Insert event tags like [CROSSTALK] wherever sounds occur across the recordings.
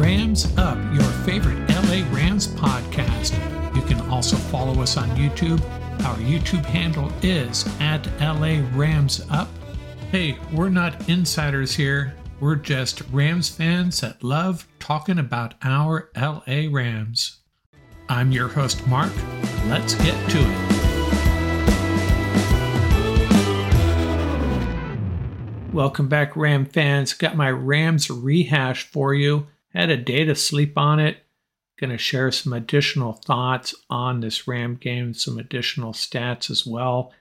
Rams Up, your favorite LA Rams podcast. You can also follow us on YouTube. Our YouTube handle is at LA Rams Up. Hey, we're not insiders here. We're just Rams fans that love talking about our LA Rams. I'm your host, Mark. Let's get to it. Welcome back, Ram fans. Got my Rams rehash for you. Had a day to sleep on it. Going to share some additional thoughts on this Ram game, some additional stats as well,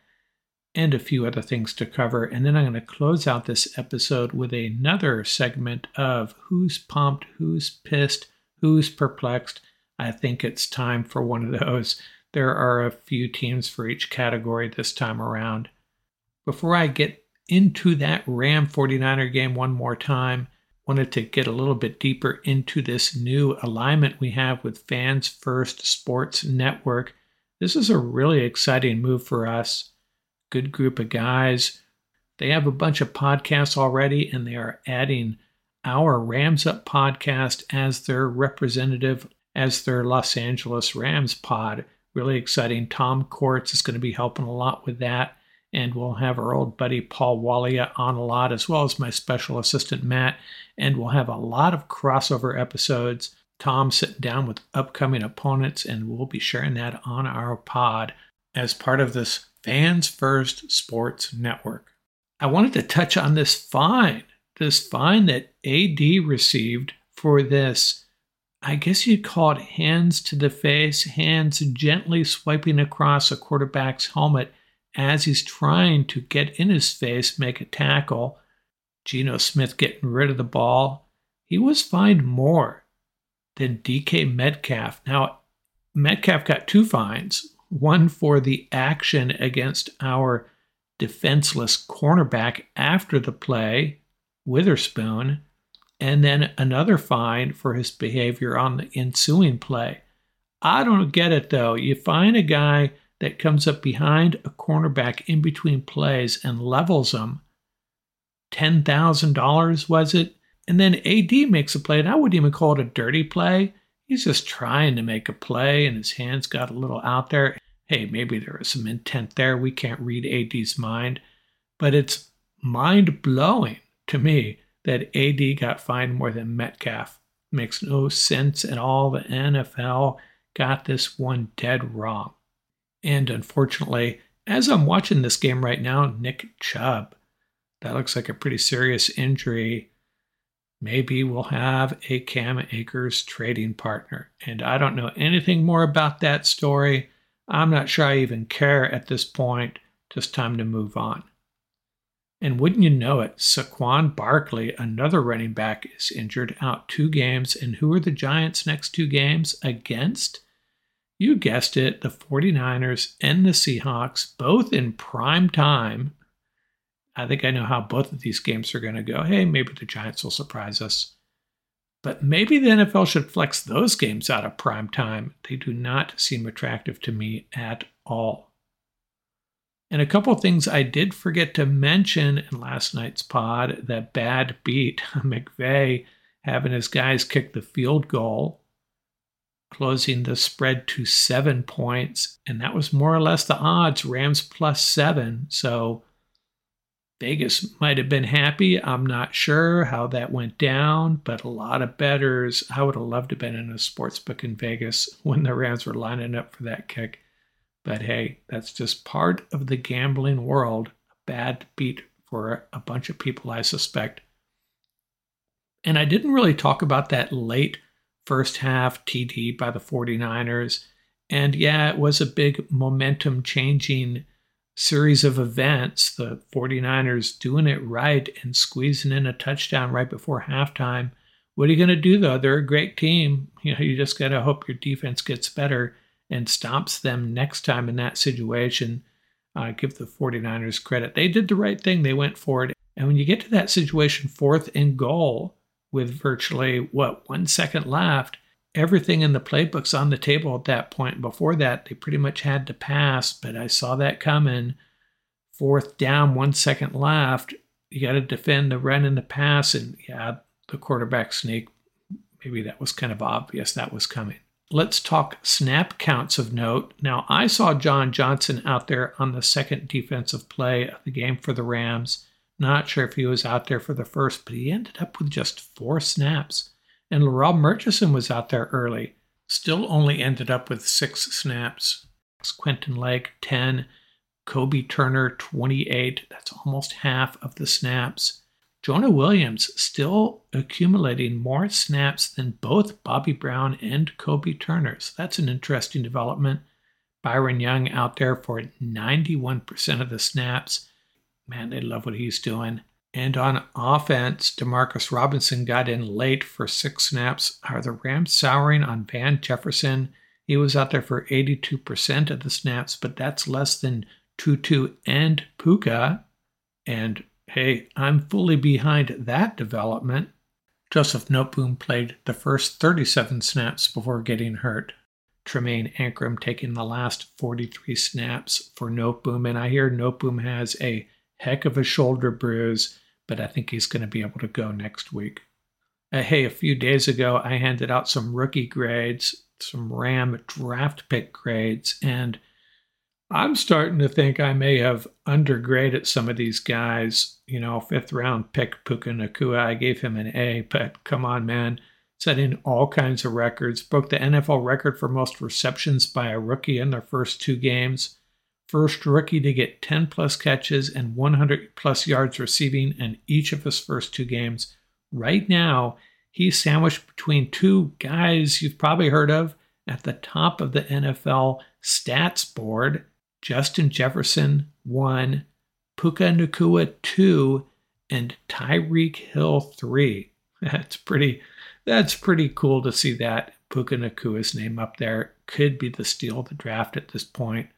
and a few other things to cover. And then I'm going to close out this episode with another segment of who's pumped, who's pissed, who's perplexed. I think it's time for one of those. There are a few teams for each category this time around. Before I get into that Ram 49er game one more time. Wanted to get a little bit deeper into this new alignment we have with Fans First Sports Network. This is a really exciting move for us. Good group of guys. They have a bunch of podcasts already, and they are adding our Rams Up podcast as their representative, as their Los Angeles Rams pod. Really exciting. Tom Courts is going to be helping a lot with that and we'll have our old buddy Paul Walia on a lot, as well as my special assistant Matt, and we'll have a lot of crossover episodes. Tom sitting down with upcoming opponents, and we'll be sharing that on our pod as part of this Fans First Sports Network. I wanted to touch on this fine, this fine that AD received for this. I guess you'd call it hands to the face, hands gently swiping across a quarterback's helmet as he's trying to get in his face, make a tackle, Geno Smith getting rid of the ball, he was fined more than DK Metcalf. Now, Metcalf got two fines one for the action against our defenseless cornerback after the play, Witherspoon, and then another fine for his behavior on the ensuing play. I don't get it though. You find a guy that comes up behind a cornerback in between plays and levels him. $10,000 was it? And then AD makes a play, and I wouldn't even call it a dirty play. He's just trying to make a play, and his hands got a little out there. Hey, maybe there was some intent there. We can't read AD's mind, but it's mind blowing to me that AD got fined more than Metcalf. Makes no sense at all. The NFL got this one dead wrong. And unfortunately, as I'm watching this game right now, Nick Chubb, that looks like a pretty serious injury. Maybe we'll have a Cam Akers trading partner. And I don't know anything more about that story. I'm not sure I even care at this point. Just time to move on. And wouldn't you know it, Saquon Barkley, another running back, is injured out two games. And who are the Giants' next two games against? You guessed it, the 49ers and the Seahawks, both in prime time. I think I know how both of these games are going to go. Hey, maybe the Giants will surprise us. But maybe the NFL should flex those games out of prime time. They do not seem attractive to me at all. And a couple things I did forget to mention in last night's pod that bad beat [LAUGHS] McVay having his guys kick the field goal closing the spread to seven points. And that was more or less the odds Rams plus seven. So Vegas might have been happy. I'm not sure how that went down, but a lot of bettors. I would have loved to have been in a sports book in Vegas when the Rams were lining up for that kick. But hey, that's just part of the gambling world. A bad beat for a bunch of people, I suspect. And I didn't really talk about that late first half TD by the 49ers. And yeah, it was a big momentum changing series of events. The 49ers doing it right and squeezing in a touchdown right before halftime. What are you going to do though? They're a great team. You know, you just got to hope your defense gets better and stops them next time in that situation. Uh, give the 49ers credit. They did the right thing. They went for it. And when you get to that situation, fourth and goal, with virtually what one second left. Everything in the playbook's on the table at that point. Before that, they pretty much had to pass, but I saw that coming. Fourth down, one second left. You got to defend the run and the pass, and yeah, the quarterback sneak maybe that was kind of obvious that was coming. Let's talk snap counts of note. Now, I saw John Johnson out there on the second defensive play of the game for the Rams. Not sure if he was out there for the first, but he ended up with just four snaps. And Larrell Murchison was out there early. Still only ended up with six snaps. Quentin Lake, 10. Kobie Turner, 28. That's almost half of the snaps. Jonah Williams still accumulating more snaps than both Bobby Brown and Kobie Turner. So that's an interesting development. Byron Young out there for 91% of the snaps. Man, they love what he's doing. And on offense, Demarcus Robinson got in late for six snaps. Are the Rams souring on Van Jefferson? He was out there for 82% of the snaps, but that's less than Tutu and Puka. And Hey, I'm fully behind that development. Joseph Noteboom played the first 37 snaps before getting hurt. Tremayne Anchrum taking the last 43 snaps for Noteboom, and I hear Noteboom has a heck of a shoulder bruise, but I think he's going to be able to go next week. Uh, hey, a few days ago, I handed out some rookie grades, some Ram draft pick grades, and I'm starting to think I may have undergraded some of these guys. You know, fifth round pick Puka Nacua, I gave him an A, but come on, man. Setting all kinds of records. Broke the NFL record for most receptions by a rookie in their first two games. First rookie to get 10 plus catches and 100 plus yards receiving in each of his first two games. Right now, he's sandwiched between two guys you've probably heard of at the top of the NFL stats board Justin Jefferson, one, Puka Nacua, two, and Tyreek Hill, three. [LAUGHS] That's pretty. That's pretty cool to see that Puka Nacua's name up there. Could be the steal of the draft at this point.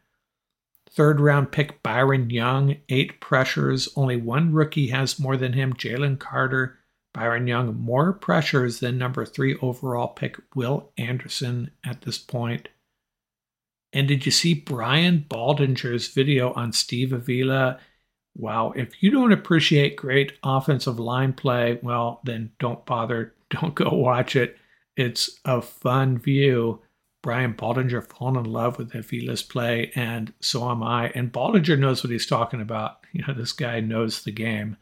Third round pick Byron Young, eight pressures. Only one rookie has more than him, Jalen Carter. Byron Young, more pressures than number three overall pick Will Anderson at this point. And did you see Brian Baldinger's video on Steve Avila? Wow, if you don't appreciate great offensive line play, well, then don't bother. [LAUGHS] Don't go watch it. It's a fun view. Brian Baldinger fallen in love with Avila's play, and so am I. And Baldinger knows what he's talking about. [LAUGHS] You know, this guy knows the game.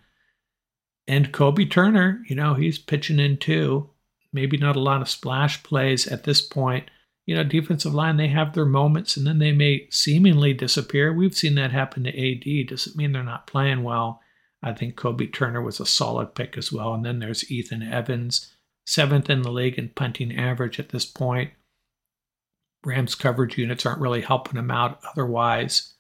And Kobie Turner, you know, he's pitching in too. Maybe not a lot of splash plays at this point you know, defensive line, they have their moments and then they may seemingly disappear. We've seen that happen to AD. Doesn't mean they're not playing well. I think Kobie Turner was a solid pick as well. And then there's Ethan Evans, seventh in the league in punting average at this point. Rams coverage units aren't really helping him out otherwise.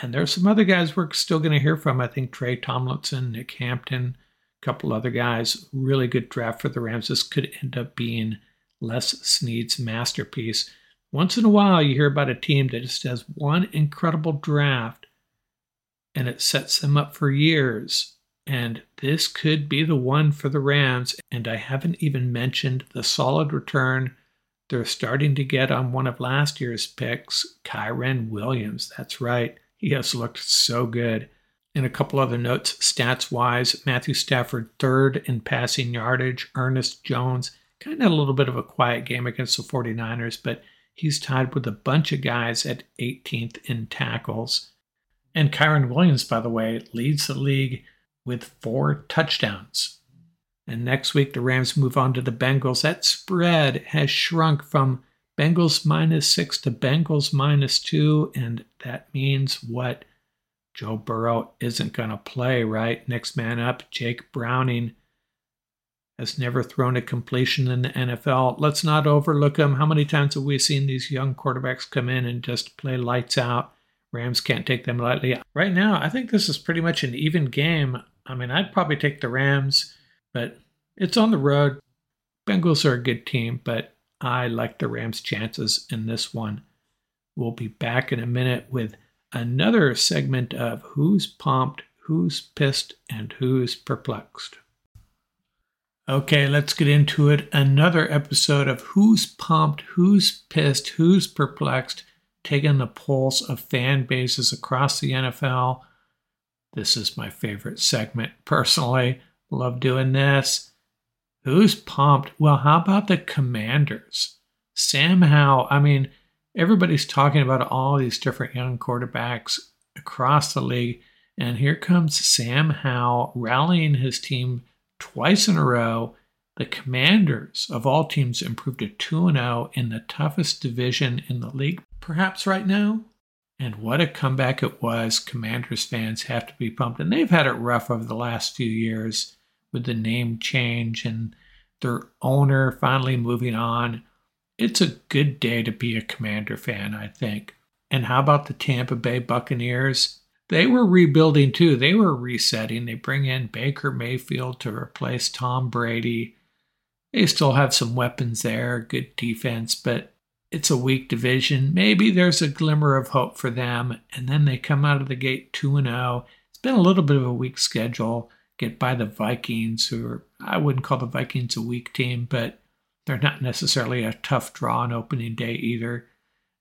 And there's some other guys we're still going to hear from. I think Tre Tomlinson, Nick Hampton, a couple other guys. Really good draft for the Rams. This could end up being Les Snead's masterpiece. Once in a while, you hear about a team that just has one incredible draft and it sets them up for years. And this could be the one for the Rams. And I haven't even mentioned the solid return they're starting to get on one of last year's picks, Kyren Williams. That's right. He has looked so good. And a couple other notes stats wise Matthew Stafford, third in passing yardage. Ernest Jones, kind of a little bit of a quiet game against the 49ers, but he's tied with a bunch of guys at 18th in tackles. And Kyren Williams, by the way, leads the league with four touchdowns. And next week, the Rams move on to the Bengals. That spread has shrunk from Bengals minus six to Bengals minus two. And that means what? Joe Burrow isn't going to play, right? Next man up, Jake Browning has never thrown a completion in the NFL. Let's not overlook him. How many times have we seen these young quarterbacks come in and just play lights out? Rams can't take them lightly. Right now, I think this is pretty much an even game. I mean, I'd probably take the Rams, but it's on the road. Bengals are a good team, but I like the Rams' chances in this one. We'll be back in a minute with another segment of Who's Pumped, Who's Pissed, and Who's Perplexed. Okay, let's get into it. Another episode of Who's Pumped, Who's Pissed, Who's Perplexed, taking the pulse of fan bases across the NFL. This is my favorite segment personally. Love doing this. Who's pumped? Well, how about the Commanders? Sam Howell, I mean, everybody's talking about all these different young quarterbacks across the league. And here comes Sam Howell rallying his team twice in a row. The Commanders, of all teams, improved to 2 0 in the toughest division in the league, perhaps right now. And what a comeback it was. Commanders fans have to be pumped. And they've had it rough over the last few years with the name change and their owner finally moving on. It's a good day to be a Commander fan, I think. And how about the Tampa Bay Buccaneers? They were rebuilding too. They were resetting. They bring in Baker Mayfield to replace Tom Brady. They still have some weapons there, good defense, but it's a weak division. Maybe there's a glimmer of hope for them. And then they come out of the gate 2 0. It's been a little bit of a weak schedule. Get by the Vikings, who are, I wouldn't call the Vikings a weak team, but they're not necessarily a tough draw on opening day either.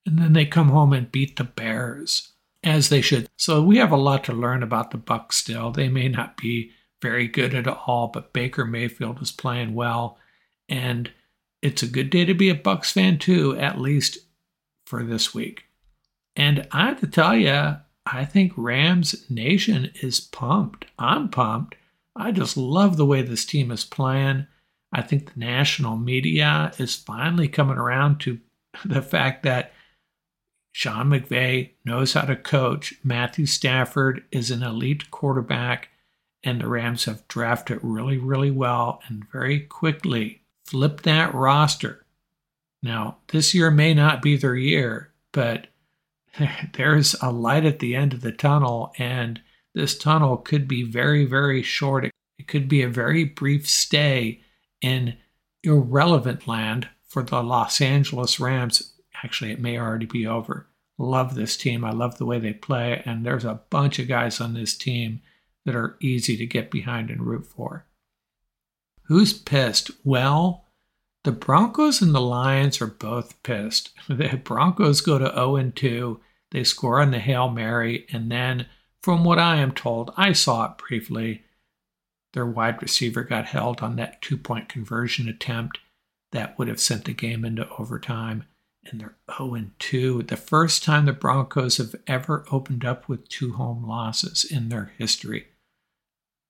And then they come home and beat the Bears, as they should. So we have a lot to learn about the Bucs still. They may not be very good at all, but Baker Mayfield is playing well. And it's a good day to be a Bucs fan too, at least for this week. And I have to tell you, I think Rams Nation is pumped. I'm pumped. I just love the way this team is playing. I think the national media is finally coming around to [LAUGHS] the fact that Sean McVay knows how to coach. Matthew Stafford is an elite quarterback, and the Rams have drafted really, really well and very quickly flipped that roster. Now, this year may not be their year, but [LAUGHS] there's a light at the end of the tunnel, and this tunnel could be very, very short. It could be a very brief stay in irrelevant land for the Los Angeles Rams. Actually, it may already be over. Love this team. I love the way they play, and there's a bunch of guys on this team that are easy to get behind and root for. Who's pissed? Well, the Broncos and the Lions are both pissed. [LAUGHS] The Broncos go to 0 2. They score on the Hail Mary, and then, from what I am told, I saw it briefly, their wide receiver got held on that two point conversion attempt that would have sent the game into overtime. And they're 0 2. The first time the Broncos have ever opened up with two home losses in their history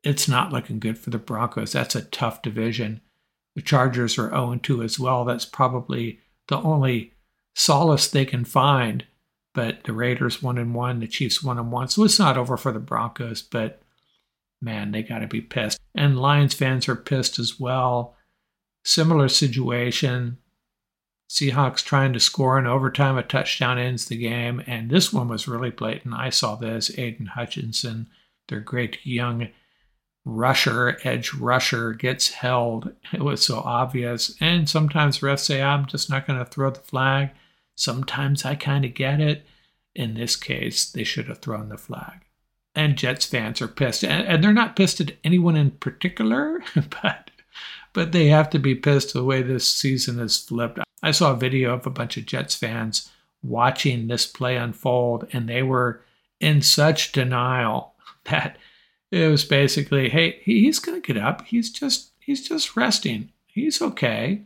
it's not looking good for the Broncos. That's a tough division. The Chargers are 0 2 as well. That's probably the only solace they can find. But the Raiders 1 and 1, the Chiefs 1 and 1. So it's not over for the Broncos, but man, they got to be pissed. And Lions fans are pissed as well. Similar situation. Seahawks trying to score in overtime, a touchdown ends the game. And this one was really blatant. I saw this. Aidan Hutchinson, their great young rusher, edge rusher gets held. It was so obvious. And sometimes refs say, I'm just not going to throw the flag. Sometimes I kind of get it. In this case, they should have thrown the flag. And Jets fans are pissed. And, they're not pissed at anyone in particular, [LAUGHS] but but they have to be pissed the way this season is flipped. I saw a video of a bunch of Jets fans watching this play unfold, and they were in such denial [LAUGHS] that it was basically, hey, he's going to get up. He's just he's just resting. He's okay.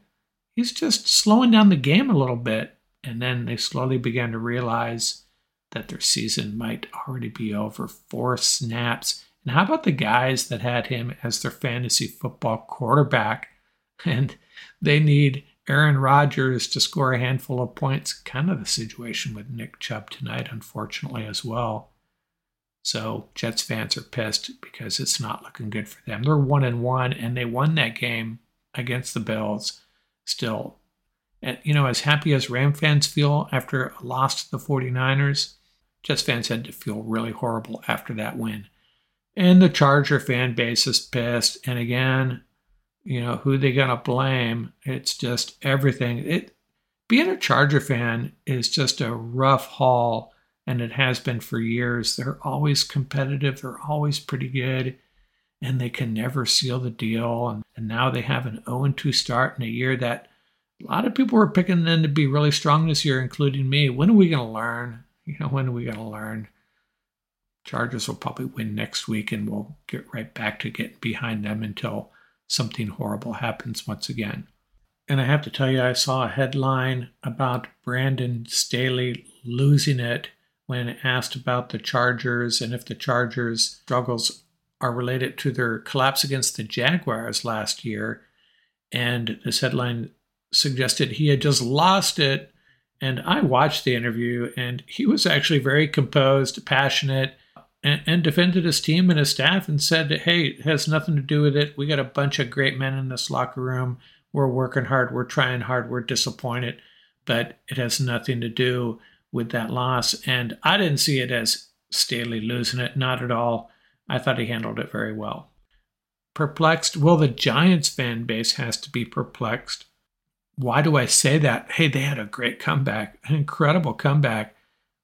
He's just slowing down the game a little bit. And then they slowly began to realize that their season might already be over. Four snaps. And how about the guys that had him as their fantasy football quarterback? [LAUGHS] And they need Aaron Rodgers to score a handful of points. Kind of the situation with Nick Chubb tonight, unfortunately, as well. So Jets fans are pissed because it's not looking good for them. They're one and one, and they won that game against the Bills. Still, and you know, as happy as Ram fans feel after a loss to the 49ers, Jets fans had to feel really horrible after that win. And the Charger fan base is pissed. And again, you know, who they gonna blame? It's just everything. It being a Charger fan is just a rough haul and it has been for years. They're always competitive, they're always pretty good, and they can never seal the deal. And, and now they have an 0 2 start in a year that a lot of people were picking them to be really strong this year, including me. When are we going to learn? You know, when are we going to learn? Chargers will probably win next week, and we'll get right back to getting behind them until something horrible happens once again. And I have to tell you, I saw a headline about Brandon Staley losing it when asked about the Chargers and if the Chargers' struggles are related to their collapse against the Jaguars last year. And this headline suggested he had just lost it. And I watched the interview, and he was actually very composed, passionate, and, and defended his team and his staff and said, Hey, it has nothing to do with it. We got a bunch of great men in this locker room. We're working hard, we're trying hard, we're disappointed, but it has nothing to do with that loss. And I didn't see it as Staley losing it, not at all. I thought he handled it very well. Perplexed? Well, the Giants fan base has to be perplexed. Why do I say that? Hey, they had a great comeback, an incredible comeback,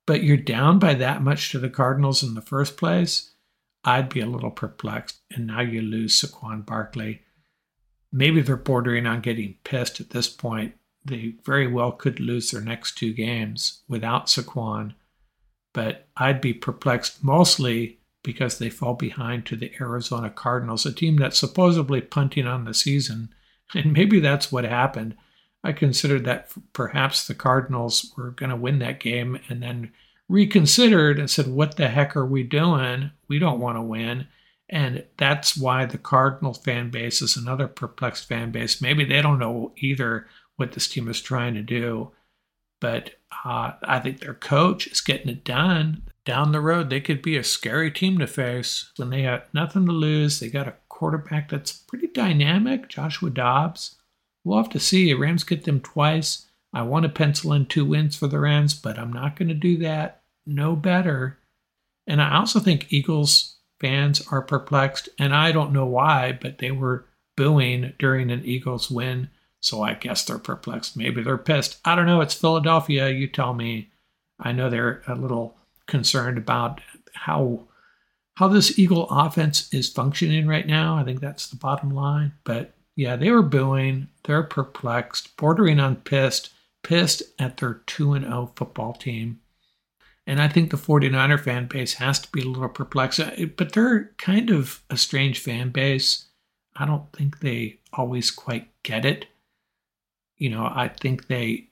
but you're down by that much to the Cardinals in the first place. I'd be a little perplexed. And now you lose Saquon Barkley. Maybe they're bordering on getting pissed at this point. They very well could lose their next two games without Saquon. But I'd be perplexed mostly because they fall behind to the Arizona Cardinals, a team that's supposedly punting on the season. [LAUGHS] And maybe that's what happened. I considered that perhaps the Cardinals were going to win that game and then reconsidered and said, What the heck are we doing? We don't want to win. And that's why the Cardinal fan base is another perplexed fan base. Maybe they don't know either what this team is trying to do. But uh, I think their coach is getting it done down the road, they could be a scary team to face when they have nothing to lose. They got a quarterback that's pretty dynamic, Joshua Dobbs. We'll have to see. Rams get them twice. I want to pencil in two wins for the Rams, but I'm not going to do that. No better. And I also think Eagles fans are perplexed, and I don't know why, but they were booing during an Eagles win. So I guess they're perplexed. Maybe they're pissed. I don't know. It's Philadelphia. You tell me. I know they're a little concerned about how how this Eagle offense is functioning right now. I think that's the bottom line. But yeah, they were booing. They're perplexed, bordering on pissed, pissed at their 2 and 0 football team. And I think the 49er fan base has to be a little perplexed, uh, but they're kind of a strange fan base. I don't think they always quite get it. You know, I think they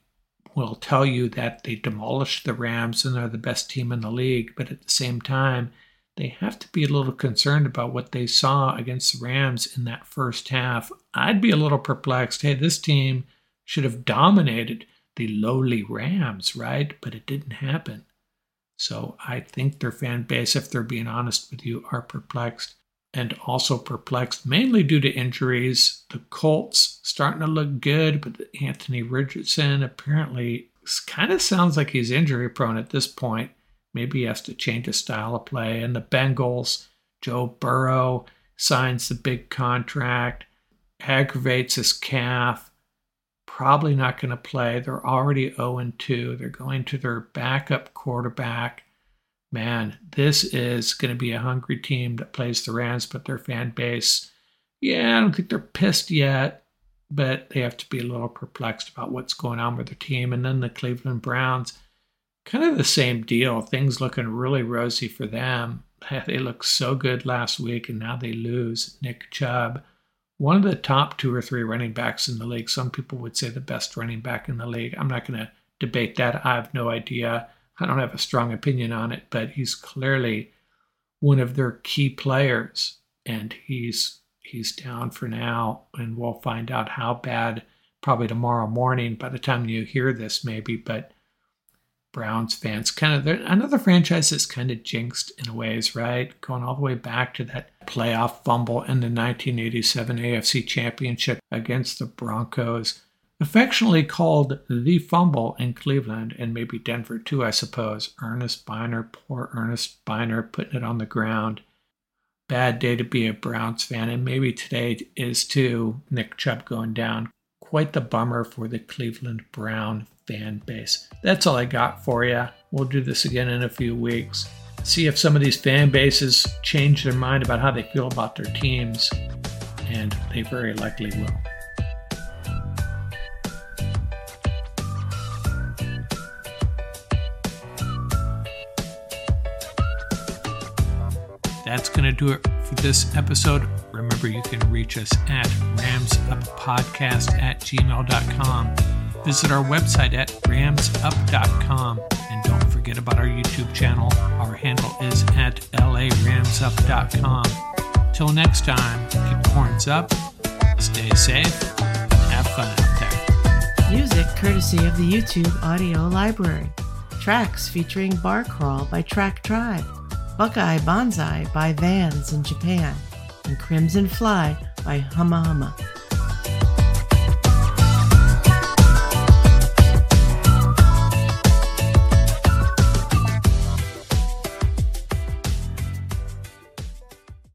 will tell you that they demolished the Rams and they're the best team in the league, but at the same time, they have to be a little concerned about what they saw against the Rams in that first half. I'd be a little perplexed. Hey, this team should have dominated the lowly Rams, right? But it didn't happen. So I think their fan base, if they're being honest with you, are perplexed and also perplexed, mainly due to injuries. The Colts starting to look good, but Anthony Richardson apparently kind of sounds like he's injury prone at this point. Maybe he has to change his style of play. And the Bengals, Joe Burrow signs the big contract, aggravates his calf, probably not going to play. They're already 0 2. They're going to their backup quarterback man, this is going to be a hungry team that plays the Rams, but their fan base, yeah, I don't think they're pissed yet, but they have to be a little perplexed about what's going on with their team. And then the Cleveland Browns, kind of the same deal. Things looking really rosy for them. They looked so good last week, and now they lose Nick Chubb, one of the top two or three running backs in the league. Some people would say the best running back in the league. I'm not going to debate that. I have no idea. I don't have a strong opinion on it, but he's clearly one of their key players, and he's he's down for now, and we'll find out how bad probably tomorrow morning. By the time you hear this, maybe, but Browns fans kind of another franchise that's kind of jinxed in a ways, right? Going all the way back to that playoff fumble in the 1987 AFC Championship against the Broncos affectionately called the fumble in Cleveland and maybe Denver too, I suppose. Ernest Byner, poor Ernest Byner, putting it on the ground. Bad day to be a Browns fan, and maybe today is too. Nick Chubb going down. Quite the bummer for the Cleveland Brown fan base. That's all I got for you. We'll do this again in a few weeks. See if some of these fan bases change their mind about how they feel about their teams, and they very likely will. that's going to do it for this episode. Remember, you can reach us at ramsuppodcast at gmail.com. Visit our website at ramsup.com. And don't forget about our YouTube channel. Our handle is at laramsup.com. Till next time, keep horns up, stay safe, and have fun out there. Music courtesy of the YouTube audio library. Tracks featuring Bar Crawl by Track Tribe, Buckeye Bonsai by Vans in Japan, and Crimson Fly by Huma Huma.